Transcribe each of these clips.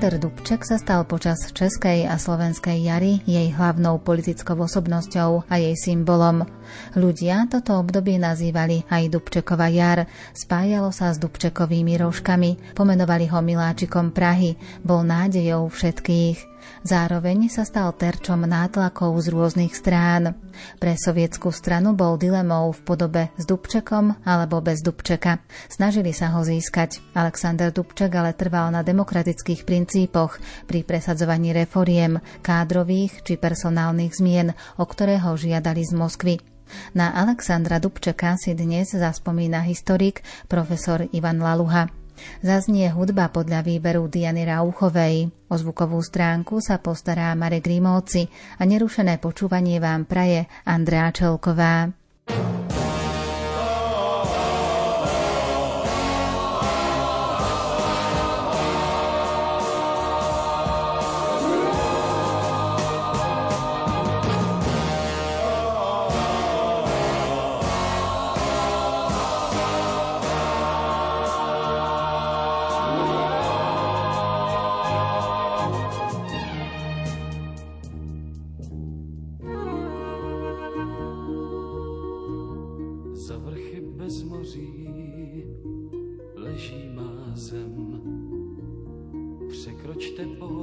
Alexander Dubček sa stal počas Českej a Slovenskej jary jej hlavnou politickou osobnosťou a jej symbolom. Ľudia toto obdobie nazývali aj Dubčekova jar, spájalo sa s Dubčekovými rožkami, pomenovali ho miláčikom Prahy, bol nádejou všetkých. Zároveň sa stal terčom nátlakov z rôznych strán. Pre sovietskú stranu bol dilemou v podobe s Dubčekom alebo bez Dubčeka. Snažili sa ho získať. Alexander Dubček ale trval na demokratických princípoch pri presadzovaní reforiem, kádrových či personálnych zmien, o ktoré ho žiadali z Moskvy. Na Alexandra Dubčeka si dnes zaspomína historik profesor Ivan Laluha. Zaznie hudba podľa výberu Diany Rauchovej. O zvukovú stránku sa postará Marek Rímovci a nerušené počúvanie vám praje Andrea Čelková.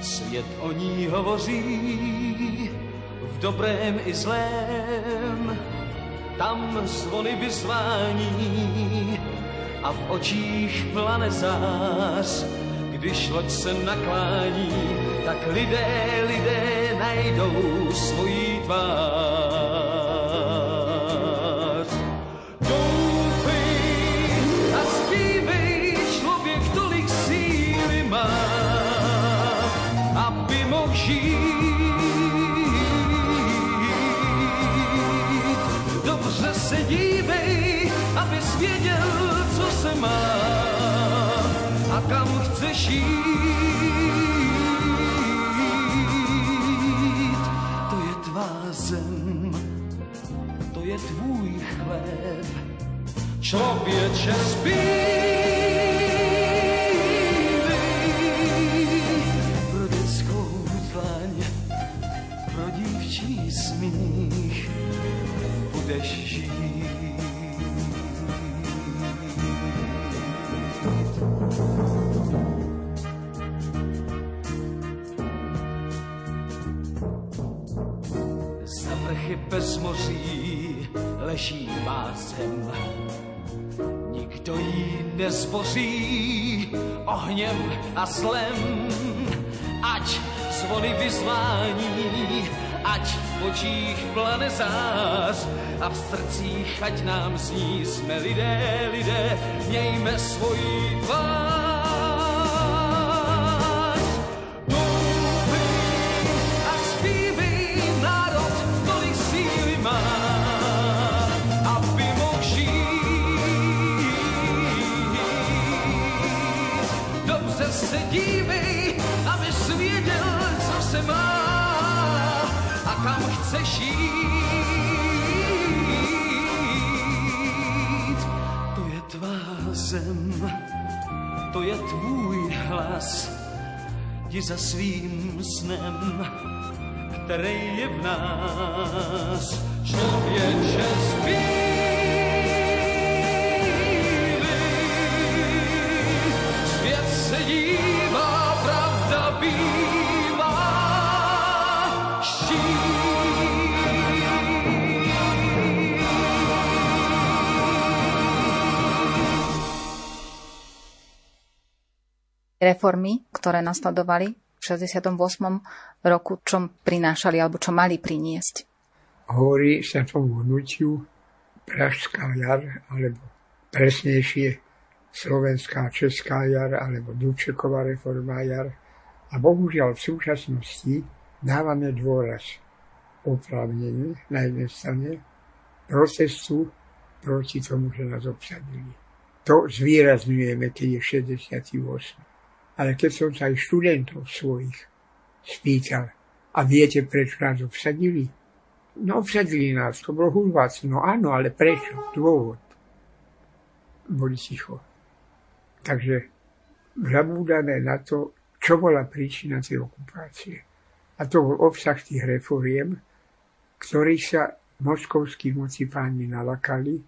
Svět o ní hovoří v dobrém i zlém. Tam zvony vyzvání a v očích plane zář. Když loď se naklání, tak lidé, lidé najdou svojí tvář. Chceš jít. To je tvá zem, to je tvůj chléb. Člověče spí. bez moří leží má zem. Nikdo jí nezboří ohněm a zlem. Ať zvony vyzvání, ať v očích plane zář a v srdcích ať nám zní jsme lidé, lidé, mějme svoji tvář. Chceš jít. To je tvá zem, to je tvůj hlas, ti za svým snem, který je v nás. Člověče zbýt. Reformy, ktoré nasledovali v 68. roku, čo prinášali alebo čo mali priniesť? Hovorí sa tomu hnutiu Pražská jar, alebo presnejšie slovenská česká jar alebo Dubčeková reforma jar. A bohužiaľ v súčasnosti dávame dôraz oprávnenie na jednej strane protestu proti tomu, že nás obsadili. To zvýrazňujeme, keď je 68. Ale keď som sa aj študentov svojich spýtal, a viete, prečo nás obsadili? No obsadili nás, to bolo Hulvác. No áno, ale prečo? Dôvod. Boli ticho. Takže zabúdame na to, čo bola príčina tej okupácie. A to bol obsah tých reforiem, ktorých sa moskovskí moci páni nalakali,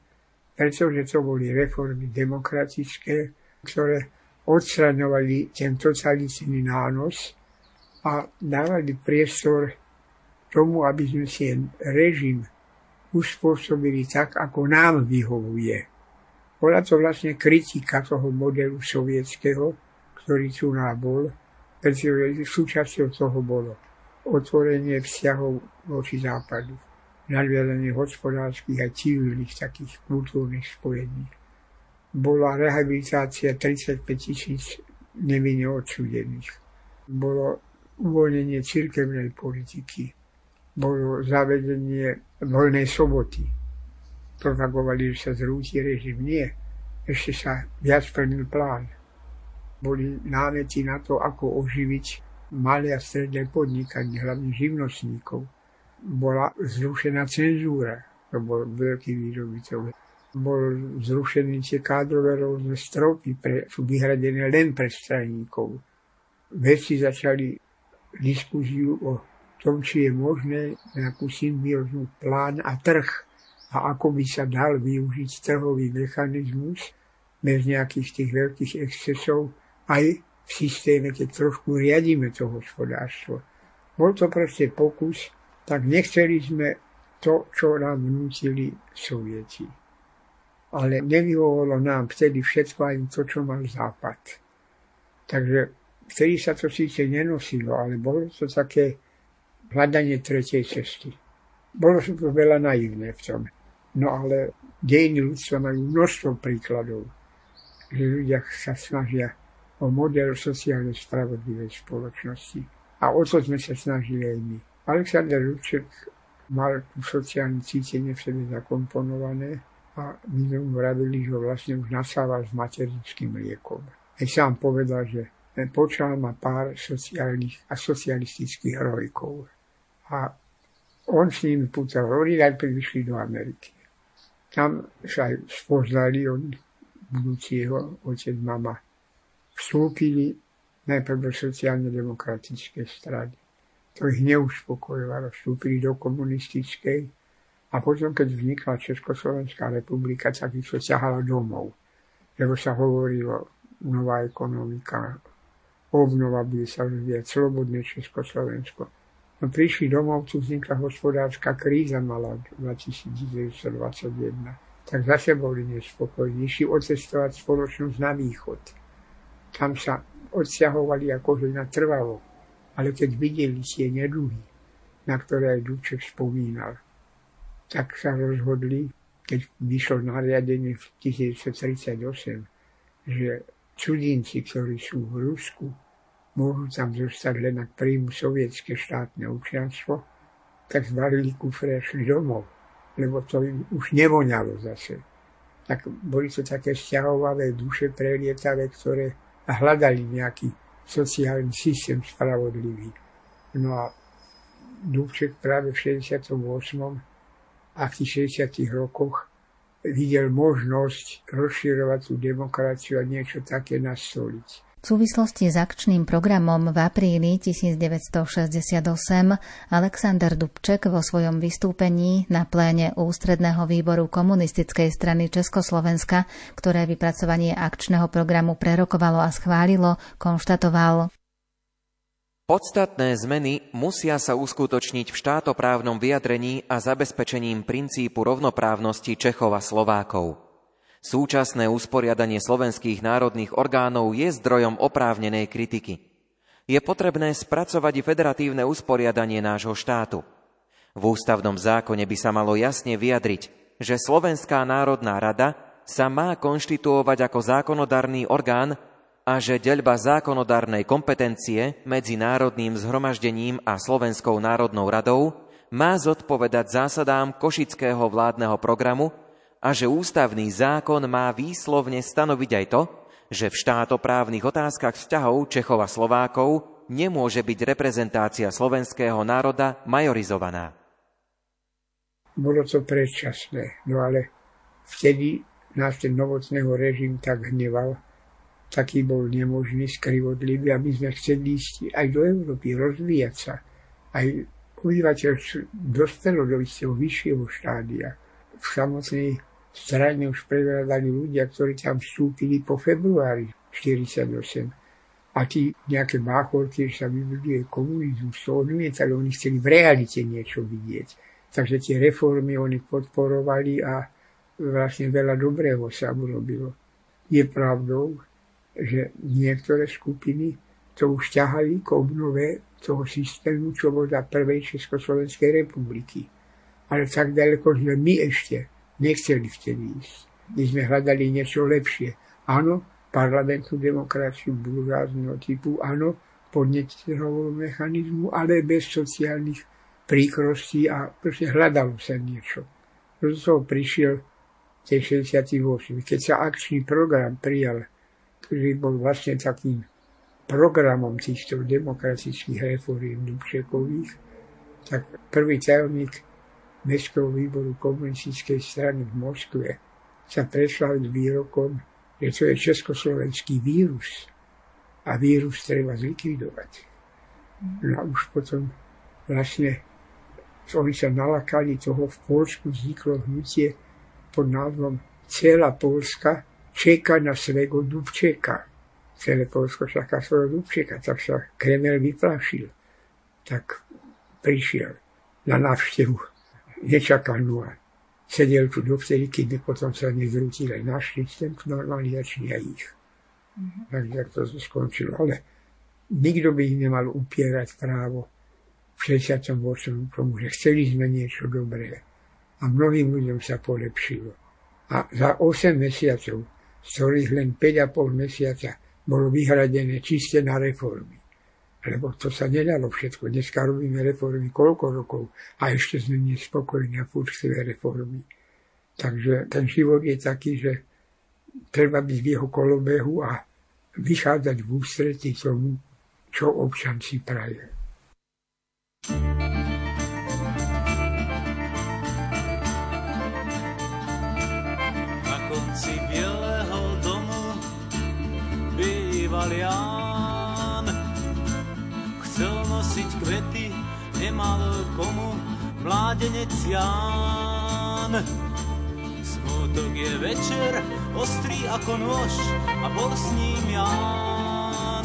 pretože to boli reformy demokratické, ktoré odstraňovali ten totalitný nános a dávali priestor tomu, aby sme si režim uspôsobili tak, ako nám vyhovuje. Bola to vlastne kritika toho modelu sovietského, ktorý tu bol, pretože súčasťou toho bolo otvorenie vzťahov voči západu, nadviazanie hospodárskych a civilných takých kultúrnych spojení. Bola rehabilitácia 35 tisíc nevinne odsudených. Bolo uvoľnenie cirkevnej politiky. Bolo zavedenie voľnej soboty. Propagovali, že sa zrúti režim. Nie. Ešte sa viac plnil plán. Boli námety na to, ako oživiť malé a stredné podnikanie, hlavne živnostníkov. Bola zrušená cenzúra. To bol veľký výrobitok. Bol zrušený tie kádrové rôzne stropy, pre, sú vyhradené len pre strajníkov. Veci začali diskuziu o tom, či je možné nejakú symbióznu plán a trh a ako by sa dal využiť trhový mechanizmus bez nejakých tých veľkých excesov aj v systéme, keď trošku riadíme to hospodárstvo. Bol to proste pokus, tak nechceli sme to, čo nám vnútili Sovieti. Ale nevyhovovalo nám vtedy všetko aj to, čo mal Západ. Takže vtedy sa to síce nenosilo, ale bolo to také hľadanie tretej cesty. Bolo to veľa naivné v tom. No ale dejiny ľudstva majú množstvo príkladov, že ľudia sa snažia o model sociálne spravodlivej spoločnosti. A o to sme sa snažili aj my. Alexander Ruček mal sociálne cítenie v sebe zakomponované a my sme mu vravili, že vlastne už nasával s materinským liekom. Aj sám povedal, že počal ma pár sociálnych a socialistických herojkov. A on s nimi putoval. Oni najprv vyšli do Ameriky. Tam sa aj spoznali on, budúci jeho otec, mama. Vstúpili najprv do sociálne-demokratickej strany. To ich neuspokojovalo. Vstúpili do komunistickej a potom, keď vznikla Československá republika, tak ich to ťahalo domov. Lebo sa hovorilo nová ekonomika, obnova bude sa rozvíjať slobodné Československo. No prišli domov, tu vznikla hospodárska kríza mala 1921. Tak zase boli nespokojní, išli ocestovať spoločnosť na východ. Tam sa odsťahovali akože na trvalo. Ale keď videli tie neduhy, na ktoré aj Dubček spomínal, tak sa rozhodli, keď vyšlo nariadenie v 1938, že cudzinci, ktorí sú v Rusku, môžu tam zostať len ak príjmu sovietské štátne občianstvo, tak zvalili kufre a šli domov, lebo to im už nevoňalo zase. Tak boli to také vzťahovavé duše prelietavé, ktoré hľadali nejaký sociálny systém spravodlivý. No a Dubček práve v 68. a v tých 60. rokoch videl možnosť rozširovať tú demokraciu a niečo také nastoliť. V súvislosti s akčným programom v apríli 1968 Alexander Dubček vo svojom vystúpení na pléne Ústredného výboru komunistickej strany Československa, ktoré vypracovanie akčného programu prerokovalo a schválilo, konštatoval Podstatné zmeny musia sa uskutočniť v štátoprávnom vyjadrení a zabezpečením princípu rovnoprávnosti Čechov a Slovákov. Súčasné usporiadanie slovenských národných orgánov je zdrojom oprávnenej kritiky. Je potrebné spracovať federatívne usporiadanie nášho štátu. V ústavnom zákone by sa malo jasne vyjadriť, že Slovenská národná rada sa má konštituovať ako zákonodarný orgán a že deľba zákonodárnej kompetencie medzi Národným zhromaždením a Slovenskou národnou radou má zodpovedať zásadám Košického vládneho programu a že ústavný zákon má výslovne stanoviť aj to, že v štátoprávnych otázkach vzťahov Čechov a Slovákov nemôže byť reprezentácia slovenského národa majorizovaná. Bolo to predčasné, no ale vtedy nás ten novotného režim tak hneval, taký bol nemožný, skrivodlivý a my sme chceli ísť aj do Európy, rozvíjať sa. Aj obyvateľ dospelo do istého vyššieho štádia. V samotnej strane už prevládali ľudia, ktorí tam vstúpili po februári 1948. A tí nejaké máchorky, že sa vybuduje komunizmus, to odmietali, oni chceli v realite niečo vidieť. Takže tie reformy oni podporovali a vlastne veľa dobrého sa urobilo. Je pravdou, že niektoré skupiny to už ťahali k obnove toho systému, čo bol za prvej Československej republiky. Ale tak ďaleko sme my ešte nechceli vtedy ísť. My sme hľadali niečo lepšie. Áno, parlamentnú demokraciu buržázneho typu, áno, podnetiteľovú mechanizmu, ale bez sociálnych príkrostí a proste hľadalo sa niečo. Do toho prišiel tej 68. Keď sa akčný program prijal, ktorý bol vlastne takým programom týchto demokratických reform Dubčekových, tak prvý tajomník Mestského výboru komunistickej strany v Moskve sa preslal výrokom, že to je československý vírus a vírus treba zlikvidovať. No a už potom vlastne oni sa nalakali toho, v Polsku vzniklo hnutie pod názvom Celá Polska čeka na svého Dubčeka. Celé Polsko čaká svojho Dubčeka, tak sa Kremel vyplašil. Tak prišiel na návštevu nečakanú a sedel tu dovtedy, keď potom sa nezrútil aj náš systém normalizačný a ich. Mm-hmm. Takže to skončilo. Ale nikto by ich nemal upierať právo v 68. tomu, že chceli sme niečo dobré. A mnohým ľuďom sa polepšilo. A za 8 mesiacov, z ktorých len 5,5 mesiaca bolo vyhradené čiste na reformy lebo to sa nedalo všetko. Dneska robíme reformy koľko rokov a ešte sme nespokojní a furt reformy. Takže ten život je taký, že treba byť v jeho kolobehu a vychádzať v ústretí tomu, čo občan si praje. Nemal komu mládenec Ján. Smutok je večer, ostrý ako nôž a bol s ním Ján.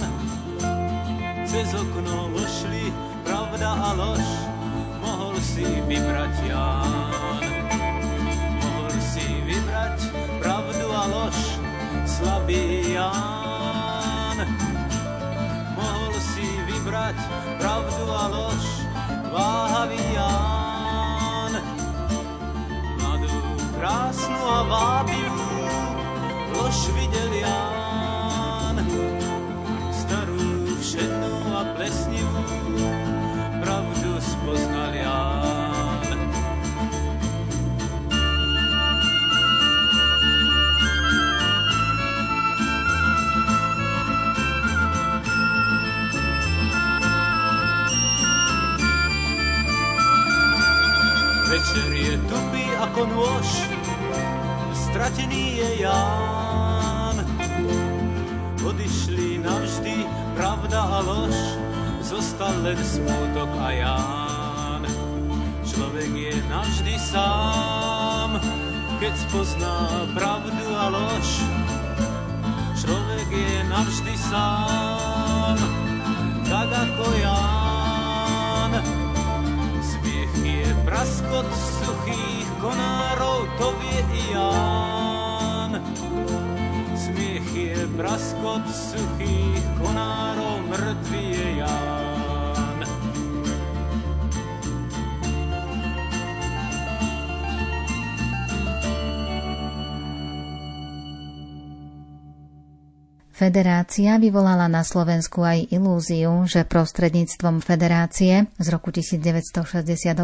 Cez okno vošli pravda a lož, mohol si vybrať Ján. Mohol si vybrať pravdu a lož, slabý Ján. Mohol si vybrať pravdu a lož, váhavý Ján. Mladú, krásnu a vábivú lož videl Ján. Ako nôž, stratený je Ján. Odišli navždy pravda a lož, zostal len smutok a Ján. Človek je navždy sám, keď spozná pravdu a lož. Človek je navždy sám, suchých konách. Federácia vyvolala na Slovensku aj ilúziu, že prostredníctvom federácie z roku 1968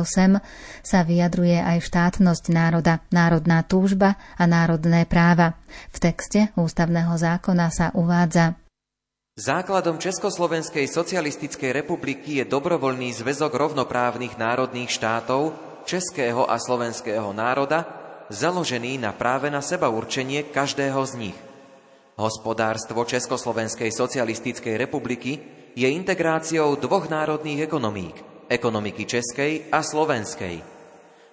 sa vyjadruje aj štátnosť národa, národná túžba a národné práva. V texte ústavného zákona sa uvádza Základom Československej socialistickej republiky je dobrovoľný zväzok rovnoprávnych národných štátov, českého a slovenského národa, založený na práve na seba určenie každého z nich – Hospodárstvo Československej socialistickej republiky je integráciou dvoch národných ekonomík, ekonomiky českej a slovenskej.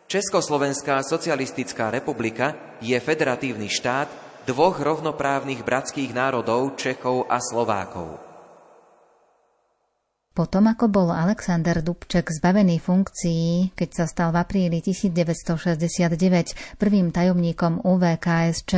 Československá socialistická republika je federatívny štát dvoch rovnoprávnych bratských národov Čechov a Slovákov. Potom, ako bol Alexander Dubček zbavený funkcií, keď sa stal v apríli 1969 prvým tajomníkom UVKSČ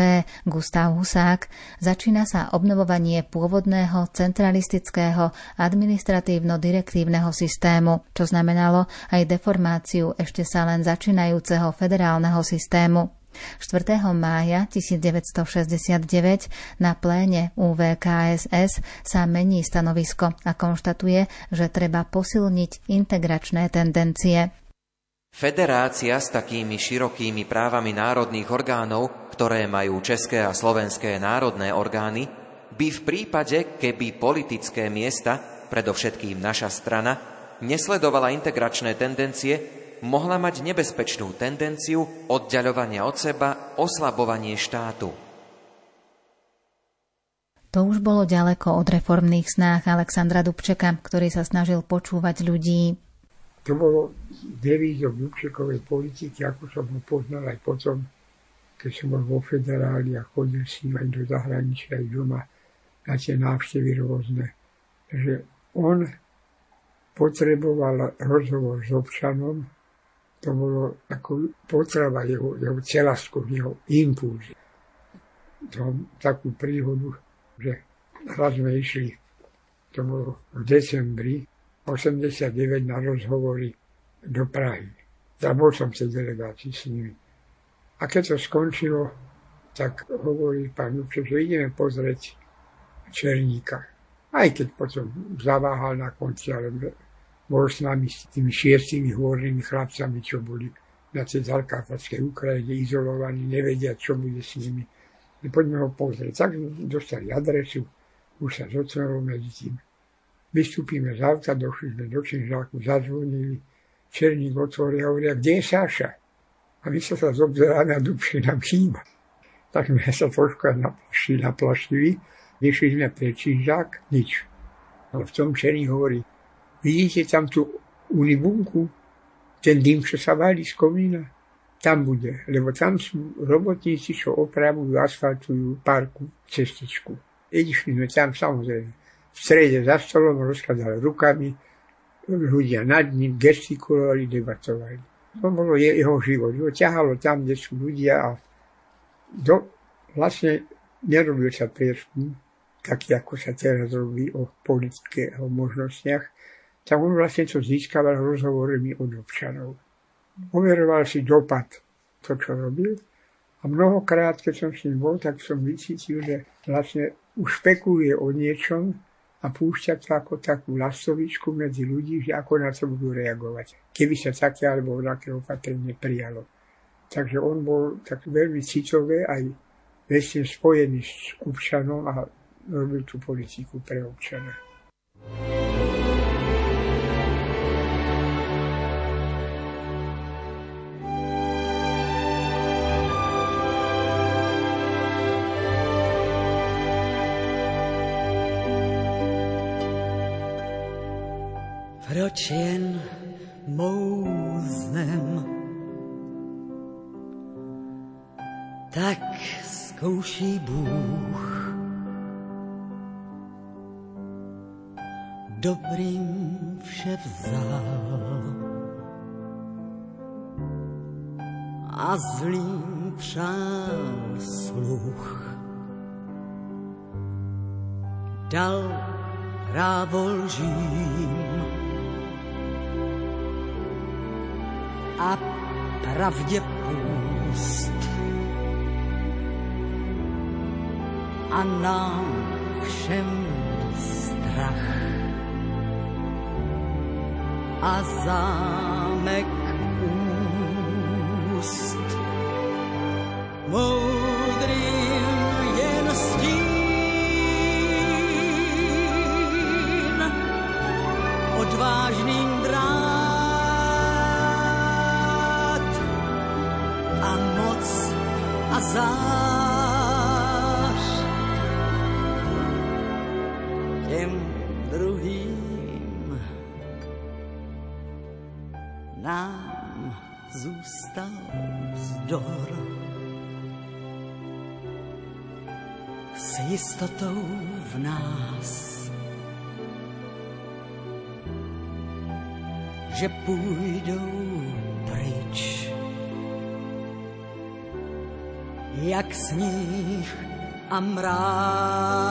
Gustav Husák, začína sa obnovovanie pôvodného centralistického administratívno-direktívneho systému, čo znamenalo aj deformáciu ešte sa len začínajúceho federálneho systému. 4. mája 1969 na pléne UVKSS sa mení stanovisko a konštatuje, že treba posilniť integračné tendencie. Federácia s takými širokými právami národných orgánov, ktoré majú české a slovenské národné orgány, by v prípade, keby politické miesta, predovšetkým naša strana, nesledovala integračné tendencie, mohla mať nebezpečnú tendenciu oddaľovania od seba, oslabovanie štátu. To už bolo ďaleko od reformných snách Alexandra Dubčeka, ktorý sa snažil počúvať ľudí. To bolo devízom Dubčekovej politiky, ako som ho poznal aj potom, keď som bol vo federáli a chodil s ním aj do zahraničia, aj doma na tie návštevy rôzne. Že on potreboval rozhovor s občanom, to bolo ako potreba jeho, jeho celastku, jeho impulzy. To takú príhodu, že raz sme išli, to bolo v decembri 89 na rozhovory do Prahy. Zabol som sa delegácii s nimi. A keď to skončilo, tak hovorí pán Dubček, že ideme pozrieť Černíka. Aj keď potom zaváhal na konci, ale bol s nami s tými šiestimi hôrnymi chlapcami, čo boli na tej Zalkáfatskej Ukrajine izolovaní, nevedia, čo bude s nimi. No, poďme ho pozrieť. Tak dostali adresu, už sa zotvorilo medzi tým. Vystúpime z auta, došli sme do Činžáku, zazvonili, Černík otvorí a hovoria, kde je Sáša? A my sa sa zobzeráme a Dubši nám chýba. Tak sme sa trošku naplašili, naplašili, vyšli sme pre Činžák, nič. Ale v tom Černík hovorí, Vidíte tam tú unibunku, ten dým, čo sa valí z komína? Tam bude, lebo tam sú robotníci, čo opravujú, asfaltujú parku, cestičku. Išli sme tam samozrejme. V strede za stolom rozkladali rukami, ľudia nad ním gestikulovali, debatovali. To bolo jeho život. Ho ťahalo tam, kde sú ľudia a do, vlastne nerobil sa prieskum, taký ako sa teraz robí o politike a o možnostiach, vlastne to získaval rozhovormi od občanov. Overoval si dopad to, čo robil a mnohokrát, keď som s ním bol, tak som vycítil, že vlastne už špekuluje o niečom a púšťa to ako takú lastovičku medzi ľudí, že ako na to budú reagovať, keby sa také alebo také opatrenie prijalo. Takže on bol tak veľmi citové aj vesne spojený s občanom a robil tú politiku pre občana. proč jen mouznem. Tak zkouší Bůh dobrým vše vzal a zlým přál sluch. Dal právo lžím a pravdě půst. A nám všem strach a zámek S jistotou v nás, že půjdou pryč. Jak sníh a mráz.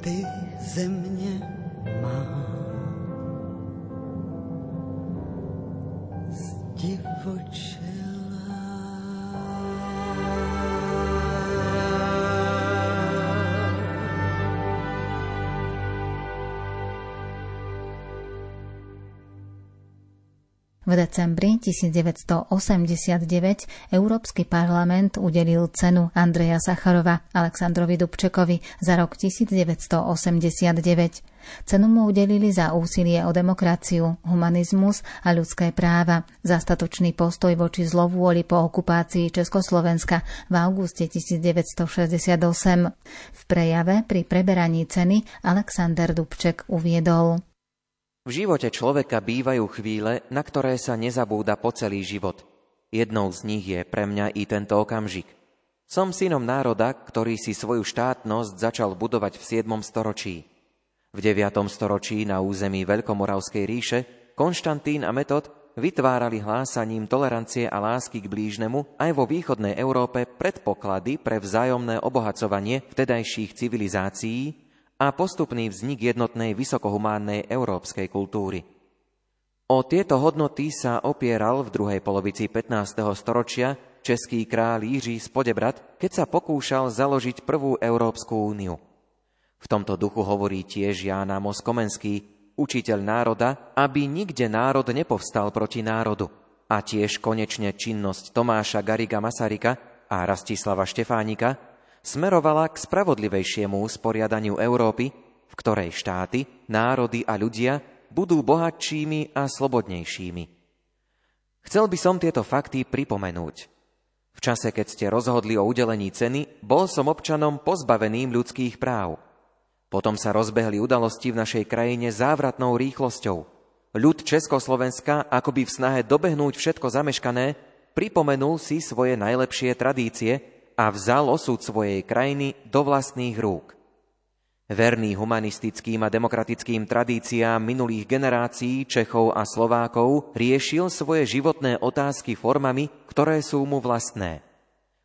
Ty země má. Zdivočelá. V decembri 1989 Európsky parlament udelil cenu Andreja Sacharova Aleksandrovi Dubčekovi za rok 1989. Cenu mu udelili za úsilie o demokraciu, humanizmus a ľudské práva, za statočný postoj voči zlovôli po okupácii Československa v auguste 1968. V prejave pri preberaní ceny Alexander Dubček uviedol V živote človeka bývajú chvíle, na ktoré sa nezabúda po celý život. Jednou z nich je pre mňa i tento okamžik. Som synom národa, ktorý si svoju štátnosť začal budovať v 7. storočí. V 9. storočí na území Veľkomoravskej ríše Konštantín a Metod vytvárali hlásaním tolerancie a lásky k blížnemu aj vo východnej Európe predpoklady pre vzájomné obohacovanie vtedajších civilizácií a postupný vznik jednotnej vysokohumánnej európskej kultúry. O tieto hodnoty sa opieral v druhej polovici 15. storočia český král Jiří z Podebrad, keď sa pokúšal založiť prvú Európsku úniu. V tomto duchu hovorí tiež Ján Amos učiteľ národa, aby nikde národ nepovstal proti národu. A tiež konečne činnosť Tomáša Gariga Masarika a Rastislava Štefánika smerovala k spravodlivejšiemu usporiadaniu Európy, v ktorej štáty, národy a ľudia budú bohatšími a slobodnejšími. Chcel by som tieto fakty pripomenúť. V čase, keď ste rozhodli o udelení ceny, bol som občanom pozbaveným ľudských práv. Potom sa rozbehli udalosti v našej krajine závratnou rýchlosťou. Ľud Československa, akoby v snahe dobehnúť všetko zameškané, pripomenul si svoje najlepšie tradície a vzal osud svojej krajiny do vlastných rúk. Verný humanistickým a demokratickým tradíciám minulých generácií Čechov a Slovákov riešil svoje životné otázky formami, ktoré sú mu vlastné.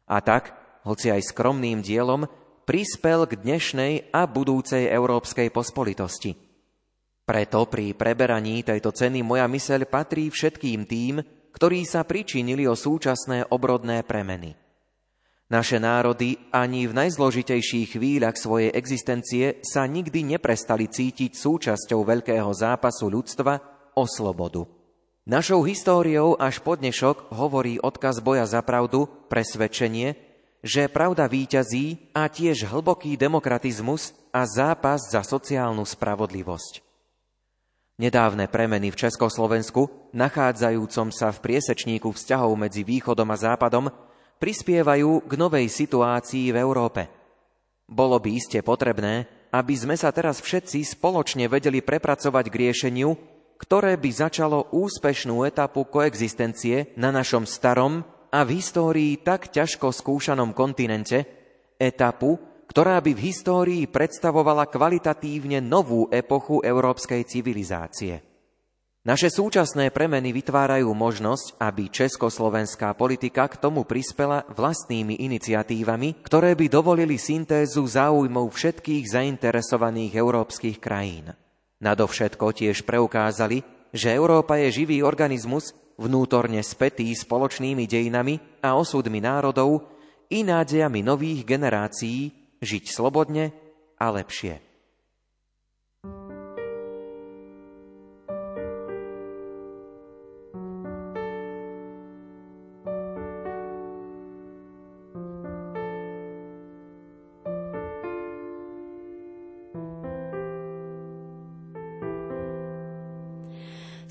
A tak, hoci aj skromným dielom, prispel k dnešnej a budúcej európskej pospolitosti. Preto pri preberaní tejto ceny moja myseľ patrí všetkým tým, ktorí sa pričinili o súčasné obrodné premeny. Naše národy ani v najzložitejších chvíľach svojej existencie sa nikdy neprestali cítiť súčasťou veľkého zápasu ľudstva o slobodu. Našou históriou až po dnešok hovorí odkaz boja za pravdu, presvedčenie, že pravda víťazí a tiež hlboký demokratizmus a zápas za sociálnu spravodlivosť. Nedávne premeny v Československu, nachádzajúcom sa v priesečníku vzťahov medzi východom a západom, prispievajú k novej situácii v Európe. Bolo by iste potrebné, aby sme sa teraz všetci spoločne vedeli prepracovať k riešeniu, ktoré by začalo úspešnú etapu koexistencie na našom starom a v histórii tak ťažko skúšanom kontinente, etapu, ktorá by v histórii predstavovala kvalitatívne novú epochu európskej civilizácie. Naše súčasné premeny vytvárajú možnosť, aby československá politika k tomu prispela vlastnými iniciatívami, ktoré by dovolili syntézu záujmov všetkých zainteresovaných európskych krajín. Nadovšetko tiež preukázali, že Európa je živý organizmus, vnútorne spätý spoločnými dejinami a osudmi národov i nádejami nových generácií žiť slobodne a lepšie.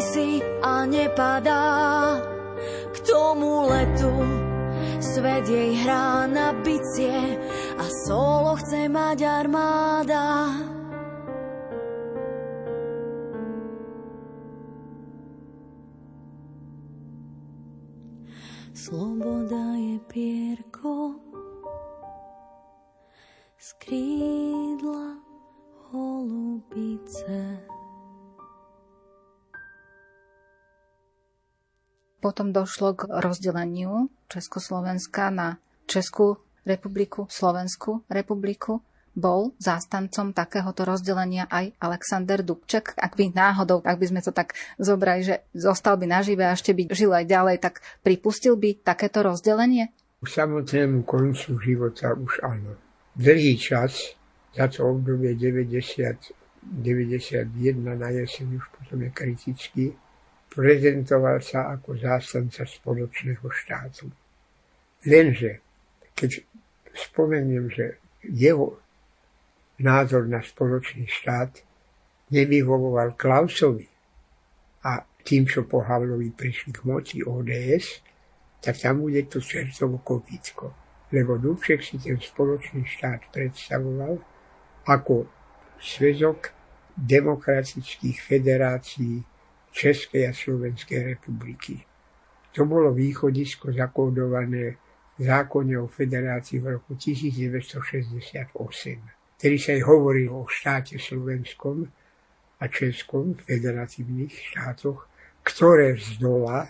si a nepadá k tomu letu. Svet jej hrá na bicie a solo chce mať armáda. Sloboda je pierko z krídla holubice. Potom došlo k rozdeleniu Československa na Českú republiku, Slovenskú republiku. Bol zástancom takéhoto rozdelenia aj Alexander Dubček. Ak by náhodou, ak by sme to tak zobrali, že zostal by nažive a ešte by žil aj ďalej, tak pripustil by takéto rozdelenie? K samotnému koncu života už áno. Dlhý čas, za to obdobie 90, 91 na jeseň už potom je kritický, prezentoval sa ako zástanca spoločného štátu. Lenže, keď spomeniem, že jeho názor na spoločný štát nevyhovoval Klausovi a tým, čo po Havlovi prišli k moci ODS, tak tam bude to čertovo kopítko. Lebo Dubček si ten spoločný štát predstavoval ako svezok demokratických federácií Českej a Slovenskej republiky. To bolo východisko zakódované v zákone o federácii v roku 1968, ktorý sa aj hovoril o štáte slovenskom a českom federatívnych štátoch, ktoré z dola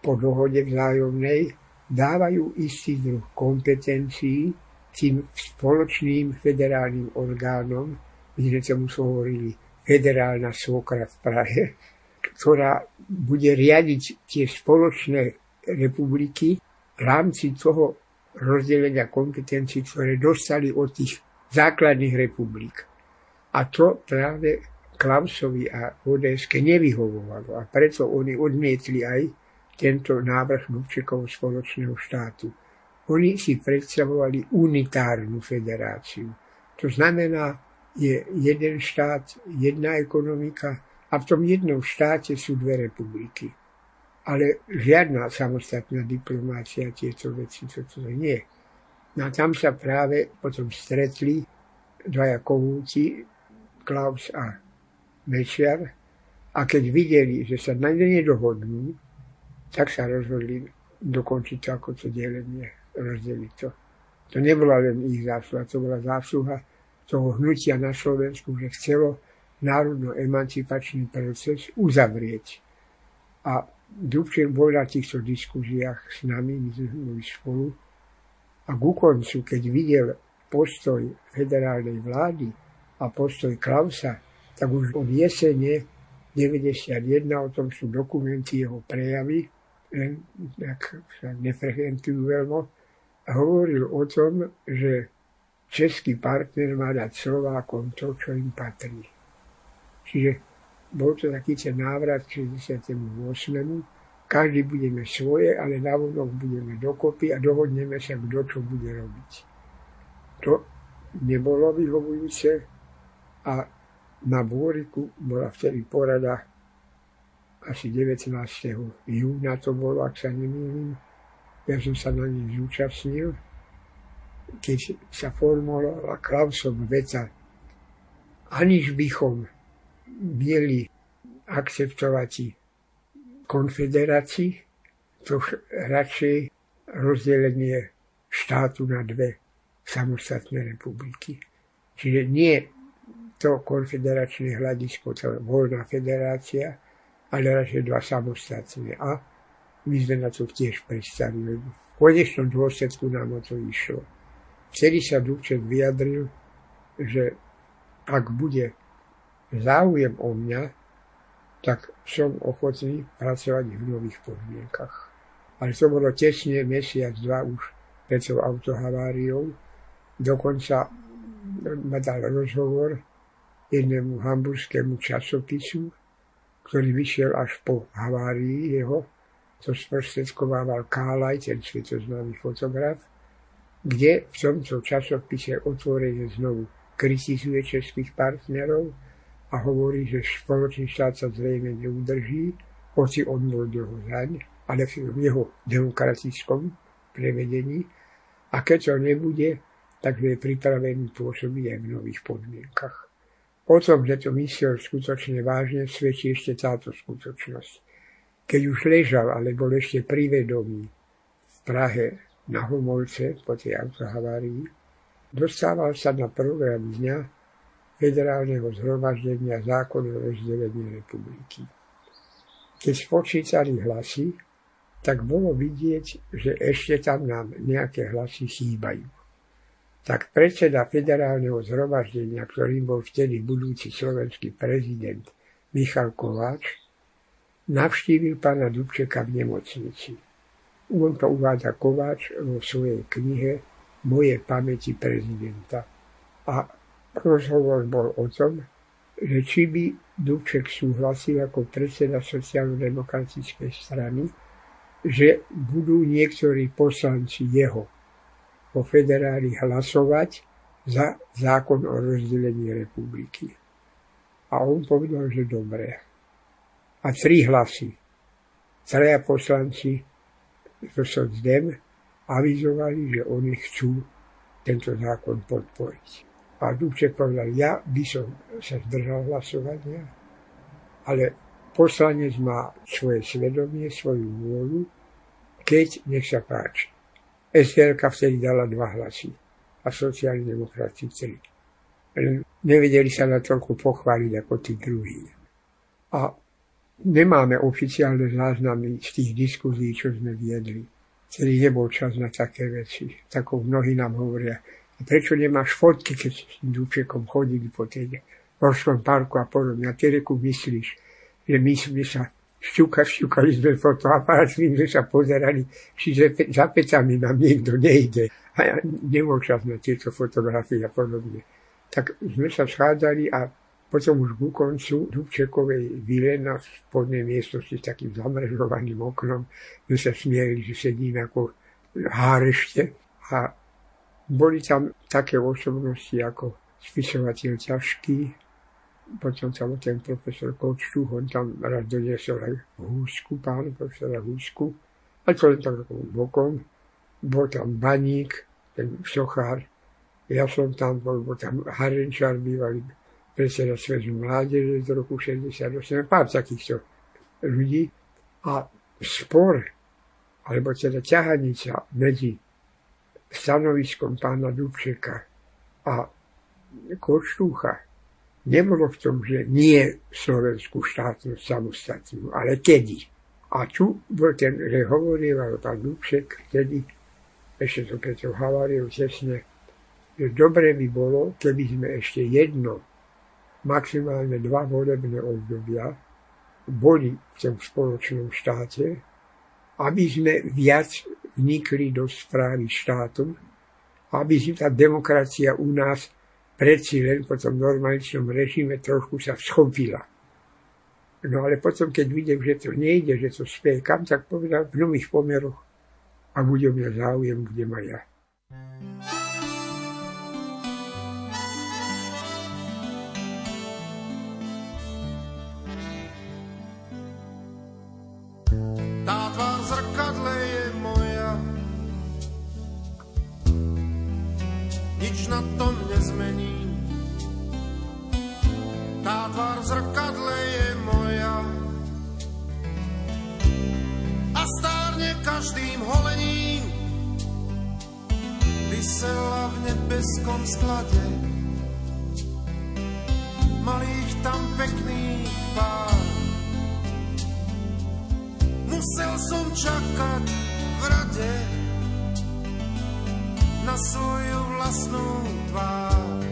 po dohode vzájomnej dávajú istý druh kompetencií tým spoločným federálnym orgánom, my sme tomu hovorili federálna svokra v Prahe, ktorá bude riadiť tie spoločné republiky v rámci toho rozdelenia kompetencií, ktoré dostali od tých základných republik. A to práve Klausovi a ods nevyhovovalo. A preto oni odmietli aj tento návrh Dubčekov spoločného štátu. Oni si predstavovali unitárnu federáciu. To znamená, je jeden štát, jedna ekonomika a v tom jednom štáte sú dve republiky. Ale žiadna samostatná diplomácia tieto veci, toto nie. No a tam sa práve potom stretli dvaja kohúti, Klaus a Mečiar, a keď videli, že sa na ne nedohodnú, tak sa rozhodli dokončiť to ako to delenie, rozdeliť to. To nebola len ich zásluha, to bola zásluha toho hnutia na Slovensku, že chcelo národno-emancipačný proces uzavrieť. A Dubček bol na týchto diskuziách s nami, my sme boli spolu. A ku koncu, keď videl postoj federálnej vlády a postoj Klausa, tak už od jesene 91, o tom sú dokumenty jeho prejavy, len tak sa nefrekventujú veľmi, hovoril o tom, že český partner má dať Slovákom to, čo im patrí. Čiže bol to taký ten návrat k 68. Každý budeme svoje, ale navonok budeme dokopy a dohodneme sa, kto čo bude robiť. To nebolo vyhovujúce a na Bôriku bola vtedy porada asi 19. júna to bolo, ak sa nemýlim. Ja som sa na nej zúčastnil keď sa formulovala Klausom veta, aniž bychom mieli akceptovať konfederácii, to radšej rozdelenie štátu na dve samostatné republiky. Čiže nie to konfederačné hľadisko, to voľná federácia, ale radšej dva samostatné. A my sme na to tiež predstavili. V konečnom dôsledku nám o to išlo. Vtedy sa Dubček vyjadril, že ak bude záujem o mňa, tak som ochotný pracovať v nových podmienkach. Ale to bolo tesne mesiac, dva už pred tou autohaváriou. Dokonca ma dal rozhovor jednému hamburskému časopisu, ktorý vyšiel až po havárii jeho. To sprostredkovával Kálaj, ten svetoznámy fotograf kde v tomto časopise otvorene znovu kritizuje českých partnerov a hovorí, že spoločný štát sa zrejme neudrží, hoci on bol dlho zaň, ale v jeho demokratickom prevedení. A keď to nebude, tak je pripravený pôsobiť aj v nových podmienkach. O tom, že to myslel skutočne vážne, svedčí ešte táto skutočnosť. Keď už ležal, ale bol ešte privedomý v Prahe na Homolce po tej autohavárii, dostával sa na program dňa federálneho zhromaždenia zákonu o rozdelení republiky. Keď spočítali hlasy, tak bolo vidieť, že ešte tam nám nejaké hlasy chýbajú. Tak predseda federálneho zhromaždenia, ktorým bol vtedy budúci slovenský prezident Michal Kováč, navštívil pána Dubčeka v nemocnici. On to uvádza Kováč vo svojej knihe Moje pamäti prezidenta. A rozhovor bol o tom, že či by Dubček súhlasil ako predseda sociálno-demokratickej strany, že budú niektorí poslanci jeho po federáli hlasovať za zákon o rozdelení republiky. A on povedal, že dobre. A tri hlasy. Traja poslanci dem avizovali, že oni chcú tento zákon podporiť. A Dubček povedal, ja by som sa zdržal hlasovania, ale poslanec má svoje svedomie, svoju vôľu, keď nech sa páči. SLK vtedy dala dva hlasy a sociálni demokrati tri. Len nevedeli sa na toľko pochváliť ako tí druhí. A nemáme oficiálne záznamy z tých diskuzí, čo sme viedli. Celý nebol čas na také veci. Tako mnohí nám hovoria, a prečo nemáš fotky, keď s Dúčekom chodili po tej Morskom parku a podobne. A ty reku myslíš, že my sme sa šťuka, šťukali sme fotoaparát, s sme sa pozerali, či za pecami nám niekto nejde. A ja nemôžem na tieto fotografie a podobne. Tak sme sa schádzali a potom už ku koncu Dubčekovej vile na spodnej miestnosti s takým zamrežovaným oknom sme sa smieli, že sedíme ako hárešte a boli tam také osobnosti ako spisovateľ ťažký, potom tam ten profesor Kočtu, on tam raz doniesol aj húsku, pán profesora húsku, a to len tak bokom. Bol tam baník, ten sochár, ja som tam bol, bol tam Harenčar, bývalý predseda Svezu mládeže z roku 68, pár takýchto ľudí. A spor, alebo teda ťahanica medzi stanoviskom pána Dubčeka a Koštúcha nebolo v tom, že nie slovenskú štátnosť samostatnú, ale kedy. A tu bol ten, že hovoril pán Dubček, vtedy, ešte to Petro Havariu tesne, že dobre by bolo, keby sme ešte jedno, maximálne dva volebné obdobia boli v tom spoločnom štáte, aby sme viac vnikli do správy štátu, aby si tá demokracia u nás predsi len po tom normaličnom režime trošku sa schopila. No ale potom, keď vidím, že to nejde, že to speje tak povedal v nových pomeroch a bude mňa záujem, kde ma ja. thank you na tom nezmení. Tá tvár v zrkadle je moja a stárne každým holením vysela v nebeskom sklade malých tam pekných pár. Musel som čakať v rade, na svoju vlastnú tvár.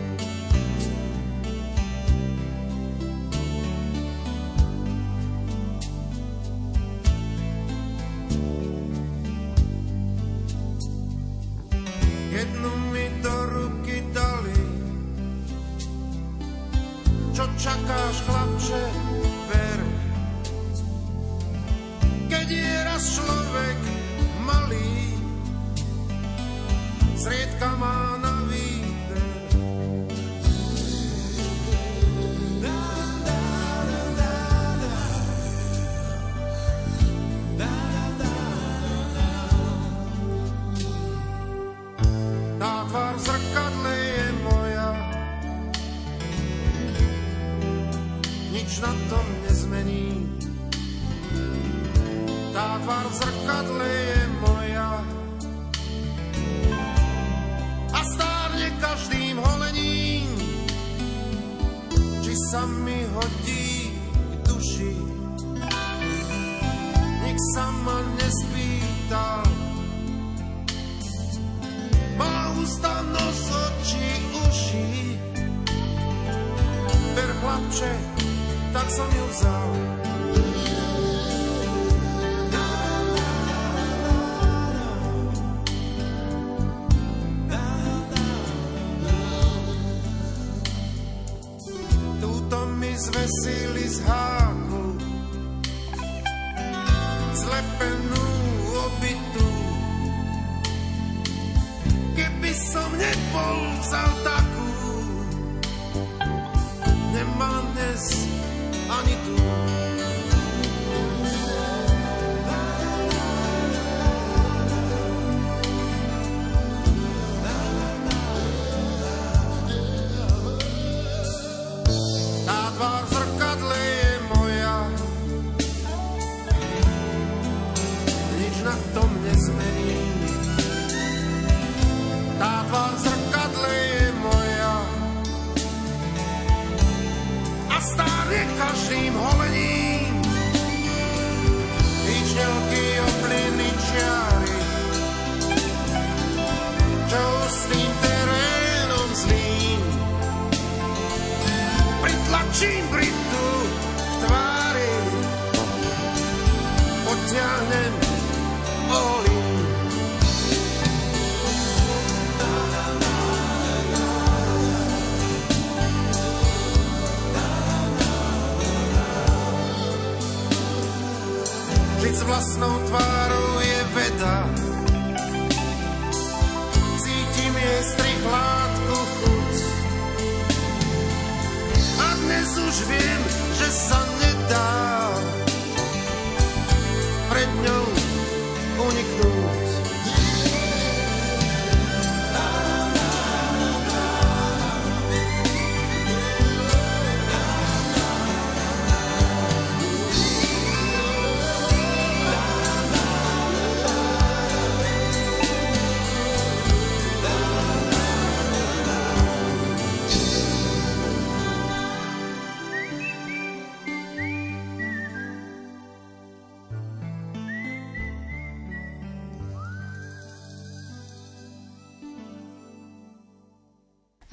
som nebol za tak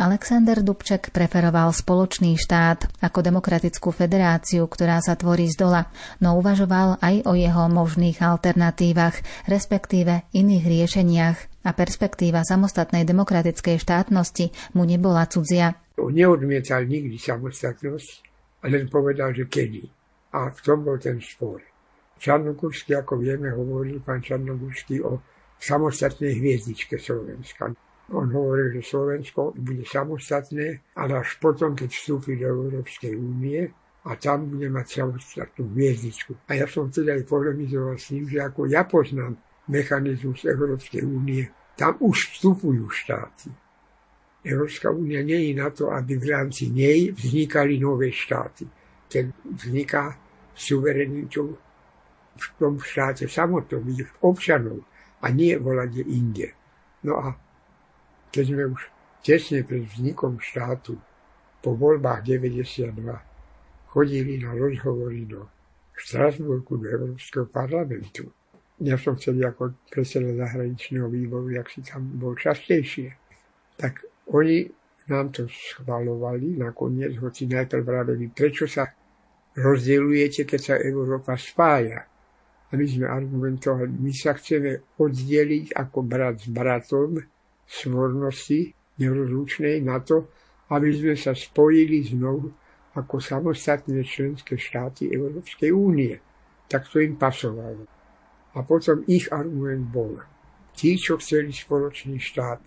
Alexander Dubček preferoval spoločný štát ako demokratickú federáciu, ktorá sa tvorí z dola, no uvažoval aj o jeho možných alternatívach, respektíve iných riešeniach a perspektíva samostatnej demokratickej štátnosti mu nebola cudzia. On neodmietal nikdy samostatnosť, ale povedal, že kedy. A v tom bol ten spor. Čarnogórsky, ako vieme, hovoril pán Čarnogórsky o samostatnej hviezdičke Slovenska. On hovoril, že Slovensko bude samostatné, ale až potom, keď vstúpi do Európskej únie a tam bude mať samostatnú hviezdičku. A ja som teda aj polemizoval s ním, že ako ja poznám mechanizmus Európskej únie, tam už vstupujú štáty. Európska únia nie je na to, aby v rámci nej vznikali nové štáty. Keď vzniká suverenitou v tom štáte samotnom, občanov a nie volade inde. No a keď sme už tesne pred vznikom štátu po voľbách 92 chodili na rozhovory do Štrasburku, do Európskeho parlamentu. Ja som chcel ako predseda zahraničného výboru, jak si tam bol častejšie. Tak oni nám to schvalovali nakoniec, hoci najprv vraveli, prečo sa rozdielujete, keď sa Európa spája. A my sme argumentovali, my sa chceme oddeliť ako brat s bratom, svornosti nerozlučnej na to, aby sme sa spojili znovu ako samostatné členské štáty Európskej únie. Tak to im pasovalo. A potom ich argument bol, tí, čo chceli spoločný štát,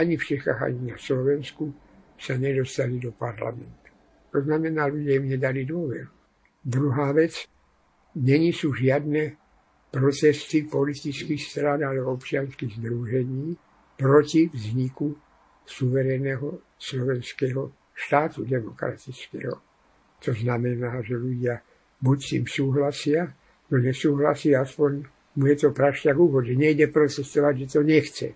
ani v Čechách, ani na Slovensku, sa nedostali do parlamentu. To znamená, ľudia im nedali dôveru. Druhá vec, není sú žiadne procesy politických strán alebo občianských združení, proti vzniku suverénneho slovenského štátu demokratického. To znamená, že ľudia buď s tým súhlasia, no nesúhlasia, aspoň mu je to prašťak úvod, že nejde procesovať, že to nechce.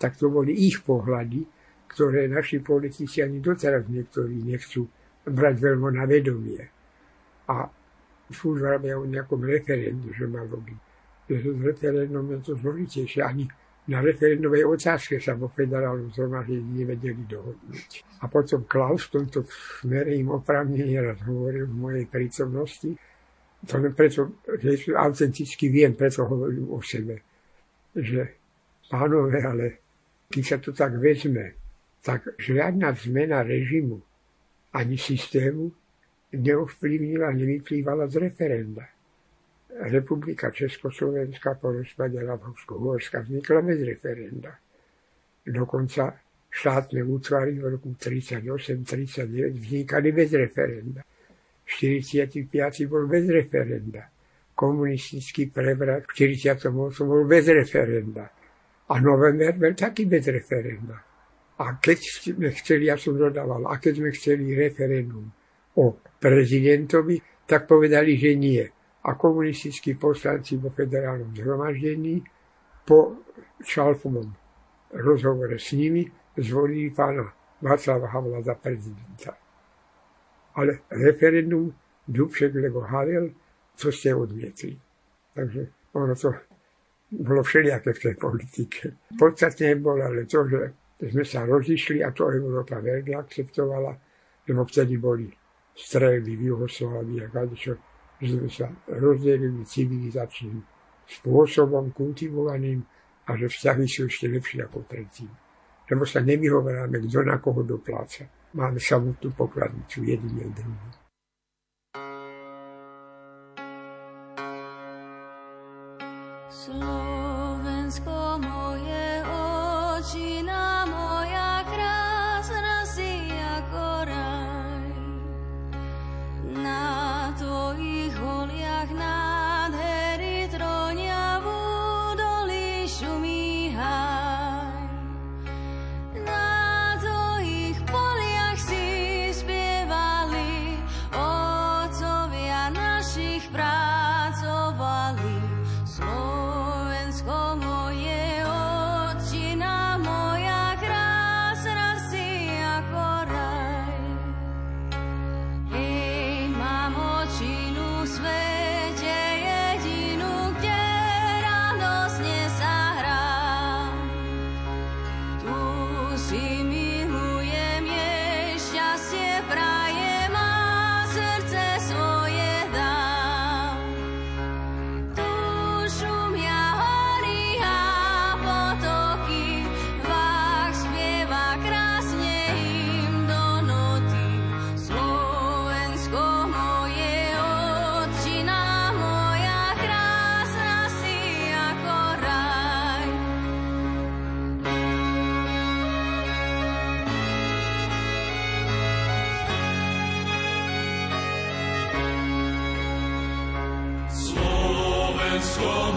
Tak to boli ich pohľady, ktoré naši politici ani doteraz niektorí nechcú brať veľmi na vedomie. A furt o nejakom referendu, že malo byť. S referendum je to zložitejšie. Ani na referendovej otázke sa vo federálnom zhromaždení nevedeli dohodnúť. A potom Klaus v tomto smere im oprávnene raz hovoril v mojej prítomnosti, to preto, že autenticky viem, preto hovorím o sebe, že pánové, ale keď sa to tak vezme, tak žiadna zmena režimu ani systému neovplyvnila, nevyplývala z referenda. Republika Československá po rozpade Rabovsko-Horska vznikla bez referenda. Dokonca štátne útvary v roku 38-39 vznikali bez referenda. 45. bol bez referenda. Komunistický prevrat v 48. bol bez referenda. A november bol taký bez referenda. A keď sme chceli, ja som dodával, a keď sme chceli referendum o prezidentovi, tak povedali, že nie a komunistickí poslanci vo federálnom zhromaždení po Šalfovom rozhovore s nimi zvolili pána Václava Havla za prezidenta. Ale referendum Dubšek lebo Havel, co ste odmietli. Takže ono to bolo všelijaké v tej politike. Podstatne bolo ale to, že sme sa rozišli a to Európa veľmi akceptovala, lebo vtedy boli strely v Juhoslávii a kadečo že sme sa rozdelili civilizačným spôsobom, kultivovaným a že vzťahy sú ešte lepšie ako predtým. Lebo sa nevyhovoráme, kto na koho dopláca. Máme samotnú pokladnicu jedine Lord.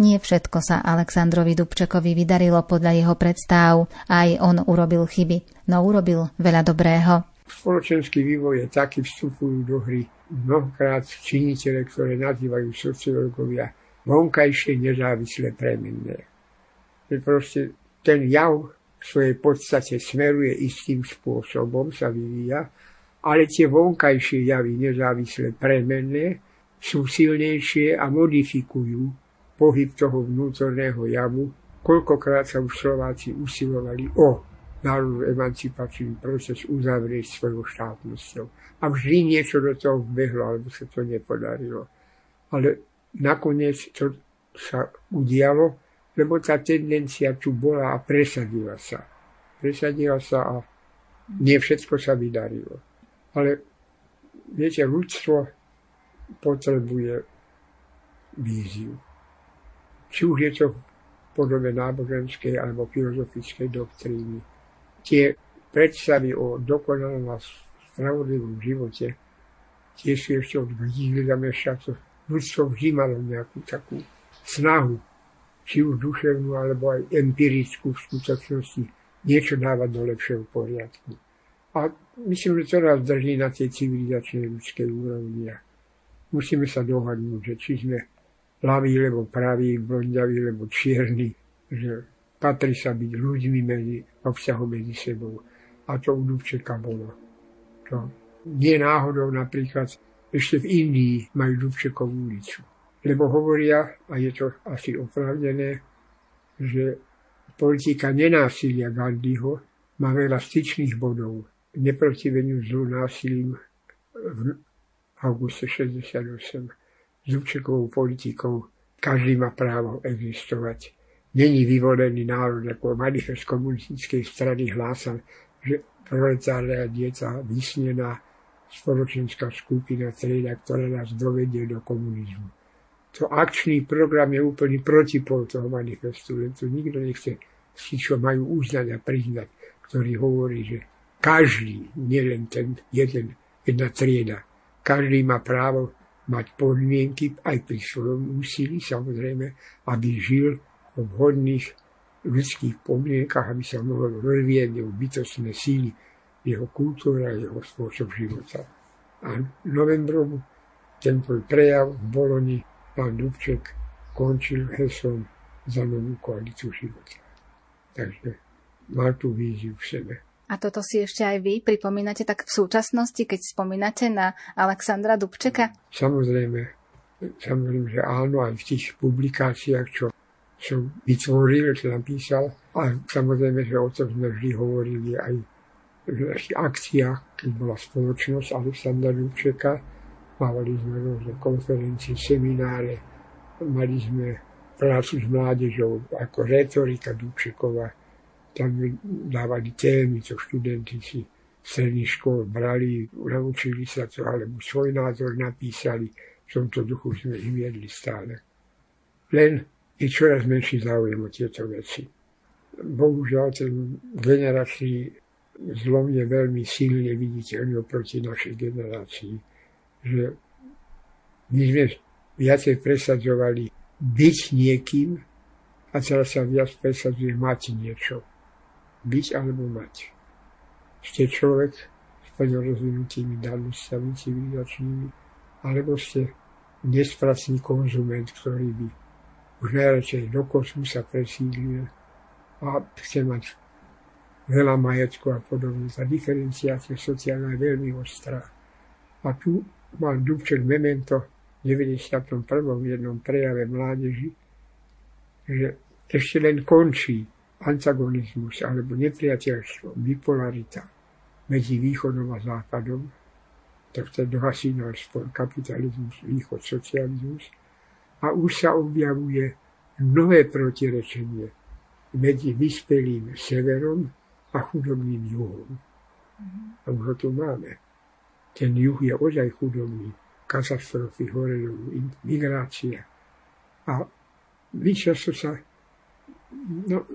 Nie všetko sa Aleksandrovi Dubčekovi vydarilo podľa jeho predstav, aj on urobil chyby, no urobil veľa dobrého. Spoločenský vývoj je taký, vstupujú do hry mnohokrát činitele, ktoré nazývajú sociológovia vonkajšie nezávislé premenné. Že proste ten jav v svojej podstate smeruje istým spôsobom, sa vyvíja, ale tie vonkajšie javy nezávislé premenné sú silnejšie a modifikujú pohyb toho vnútorného javu, koľkokrát sa už Slováci usilovali o národnú emancipačný proces uzavrieť svojou štátnosťou. A vždy niečo do toho vbehlo, alebo sa to nepodarilo. Ale nakoniec to sa udialo, lebo tá tendencia tu bola a presadila sa. Presadila sa a nie všetko sa vydarilo. Ale viete, ľudstvo potrebuje víziu či už je to v podobe náboženskej alebo filozofickej doktríny. Tie predstavy o dokonalom a spravodlivom živote tie sú ešte od Gilgamesha, ľudstvo vždy malo nejakú takú snahu, či už duševnú, alebo aj empirickú v skutočnosti, niečo dávať do lepšieho poriadku. A myslím, že to nás drží na tej civilizačnej ľudskej úrovni. Musíme sa dohodnúť, že či sme ľavý, lebo pravý, blondiavý, lebo čierny, že patrí sa byť ľuďmi medzi, obsahom medzi sebou. A to u Dubčeka bolo. To nie náhodou napríklad ešte v Indii majú Dubčekovú ulicu. Lebo hovoria, a je to asi opravdené, že politika nenásilia Gandhiho má veľa styčných bodov neprotiveniu zlu násilím v auguste 68 s Dubčekovou politikou. Každý má právo existovať. Není vyvolený národ, ako manifest komunistickej strany hlásal, že proletária dieca vysnená spoločenská skupina trieda, ktorá nás dovedie do komunizmu. To akčný program je úplný protipol toho manifestu, len to nikto nechce si, čo majú uznať a priznať, ktorý hovorí, že každý, nielen ten jeden, jedna trieda, každý má právo mať podmienky aj pri svojom úsilí, samozrejme, aby žil v vhodných ľudských podmienkach, aby sa mohol rozvíjať jeho bytostné síly, jeho kultúra, jeho spôsob života. A novembrom ten prejav v Boloni pán Dubček končil heslom za novú koalíciu života. Takže mal tú víziu v sebe. A toto si ešte aj vy pripomínate tak v súčasnosti, keď spomínate na Alexandra Dubčeka? Samozrejme, samozrejme, že áno, aj v tých publikáciách, čo som vytvoril, čo napísal. A samozrejme, že o tom sme vždy hovorili aj v našich akciách, keď bola spoločnosť Alexandra Dubčeka. Mávali sme rôzne konferencie, semináre, mali sme prácu s mládežou ako retorika Dubčekova, tam dávali témy, čo študenti si stredných škôl brali, naučili sa to, alebo svoj názor napísali. V tomto duchu sme ich viedli stále. Len je čoraz menší záujem o tieto veci. Bohužiaľ, ten generačný zlom je veľmi silne viditeľný oproti našej generácii, že my sme viacej presadzovali byť niekým a teraz sa viac presadzuje mať niečo byť alebo mať. Ste človek s plne rozvinutými danostami civilizačnými, alebo ste nespracný konzument, ktorý by už najradšej do kosmosa presídlil a chce mať veľa majetku a podobne. Tá diferenciácia sociálna je veľmi ostrá. A tu mal Dubček memento v 91. jednom prejave mládeži, že ešte len končí antagonizmus alebo nepriateľstvo, bipolarita medzi východom a západom, to vtedy dohasínal spor kapitalizmus, východ, socializmus a už sa objavuje nové protirečenie medzi vyspelým severom a chudobným juhom. A už ho tu máme. Ten juh je ozaj chudobný. Katastrofy, horedovu, migrácia. A my často sa No,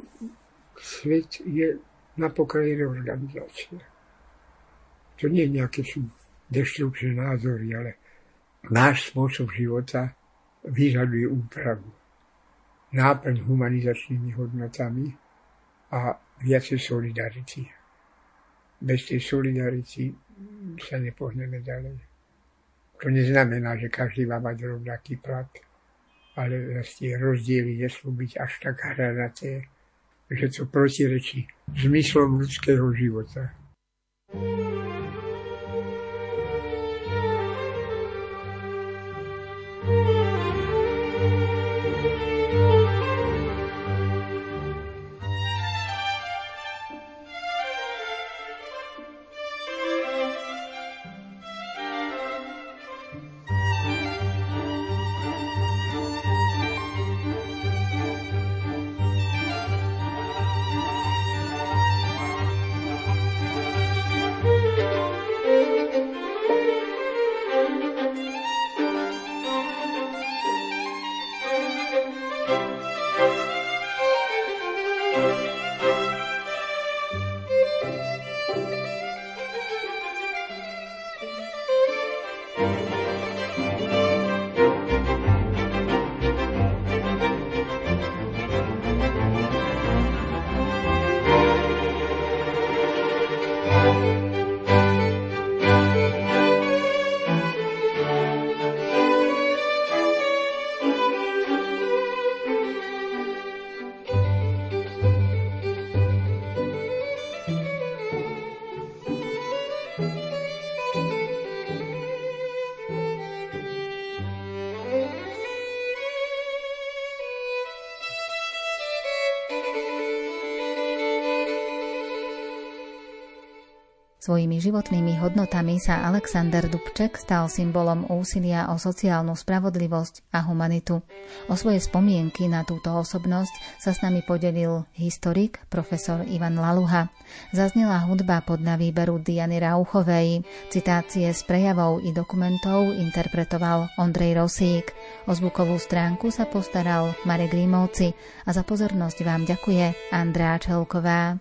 svet je na pokraji reorganizácie. To nie je nejaké sú destrukčné názory, ale náš spôsob života vyžaduje úpravu. Náplň humanizačnými hodnotami a viacej solidarity. Bez tej solidarity sa nepohneme ďalej. To neznamená, že každý má mať rovnaký plat ale tie rozdiely nesmú byť až tak hranaté, že to protirečí zmyslom ľudského života. Svojimi životnými hodnotami sa Alexander Dubček stal symbolom úsilia o sociálnu spravodlivosť a humanitu. O svoje spomienky na túto osobnosť sa s nami podelil historik profesor Ivan Laluha. Zaznela hudba pod na výberu Diany Rauchovej. Citácie z prejavov i dokumentov interpretoval Ondrej Rosík. O zvukovú stránku sa postaral Marek Rímovci a za pozornosť vám ďakuje Andrá Čelková.